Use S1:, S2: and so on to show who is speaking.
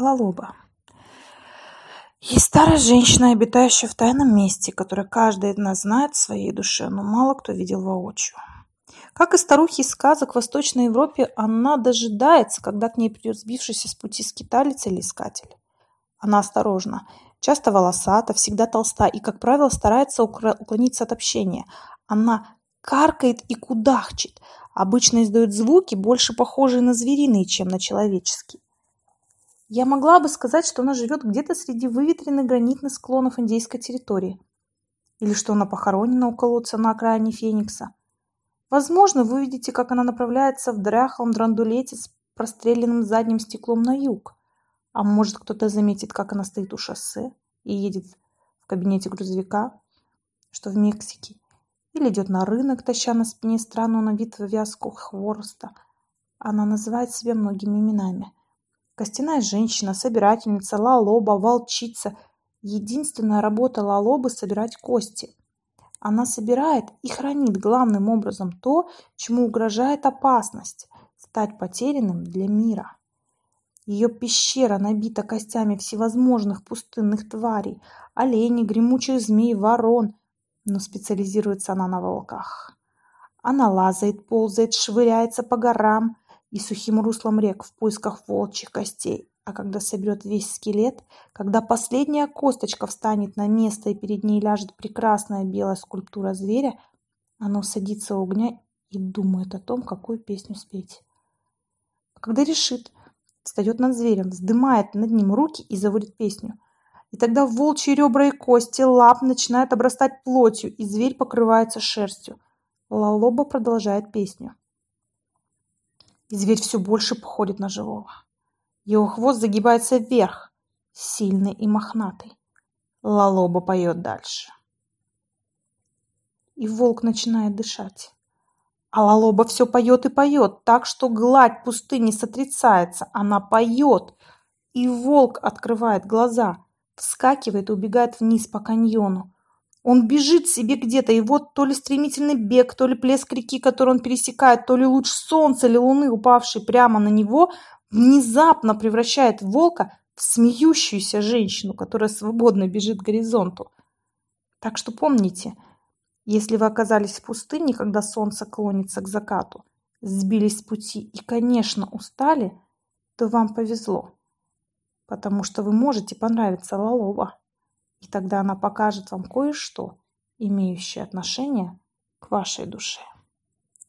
S1: Лалоба. Есть старая женщина, обитающая в тайном месте, которое каждый из нас знает в своей душе, но мало кто видел воочию. Как и старухи из сказок в Восточной Европе, она дожидается, когда к ней придет сбившийся с пути скиталец или искатель. Она осторожна, часто волосата, всегда толста и, как правило, старается уклониться от общения. Она каркает и кудахчет, обычно издает звуки, больше похожие на звериные, чем на человеческие. Я могла бы сказать, что она живет где-то среди выветренных гранитных склонов индейской территории. Или что она похоронена у колодца на окраине Феникса. Возможно, вы увидите, как она направляется в дряхлом драндулете с простреленным задним стеклом на юг. А может, кто-то заметит, как она стоит у шоссе и едет в кабинете грузовика, что в Мексике. Или идет на рынок, таща на спине странную на вид вязку хвороста. Она называет себя многими именами – Костяная женщина, собирательница, лалоба, волчица. Единственная работа лалобы – собирать кости. Она собирает и хранит главным образом то, чему угрожает опасность – стать потерянным для мира. Ее пещера набита костями всевозможных пустынных тварей – оленей, гремучих змей, ворон, но специализируется она на волках. Она лазает, ползает, швыряется по горам, и сухим руслом рек в поисках волчьих костей. А когда соберет весь скелет, когда последняя косточка встанет на место и перед ней ляжет прекрасная белая скульптура зверя, оно садится у огня и думает о том, какую песню спеть. А когда решит, встает над зверем, вздымает над ним руки и заводит песню. И тогда волчьи ребра и кости лап начинают обрастать плотью, и зверь покрывается шерстью. Лалоба продолжает песню и зверь все больше походит на живого. Его хвост загибается вверх, сильный и мохнатый. Лалоба поет дальше. И волк начинает дышать. А Лалоба все поет и поет, так что гладь пустыни сотрясается. Она поет. И волк открывает глаза, вскакивает и убегает вниз по каньону. Он бежит себе где-то, и вот то ли стремительный бег, то ли плеск реки, который он пересекает, то ли луч солнца или луны, упавший прямо на него, внезапно превращает волка в смеющуюся женщину, которая свободно бежит к горизонту. Так что помните, если вы оказались в пустыне, когда солнце клонится к закату, сбились с пути и, конечно, устали, то вам повезло, потому что вы можете понравиться Лалова и тогда она покажет вам кое-что, имеющее отношение к вашей душе.